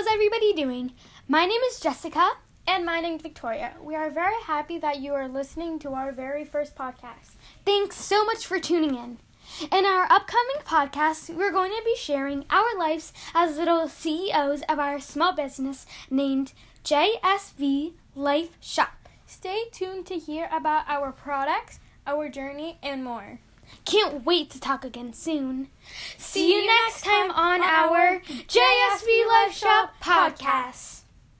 How's everybody doing? My name is Jessica. And my name is Victoria. We are very happy that you are listening to our very first podcast. Thanks so much for tuning in. In our upcoming podcast, we're going to be sharing our lives as little CEOs of our small business named JSV Life Shop. Stay tuned to hear about our products, our journey, and more. Can't wait to talk again soon. See you next time on Shop podcast.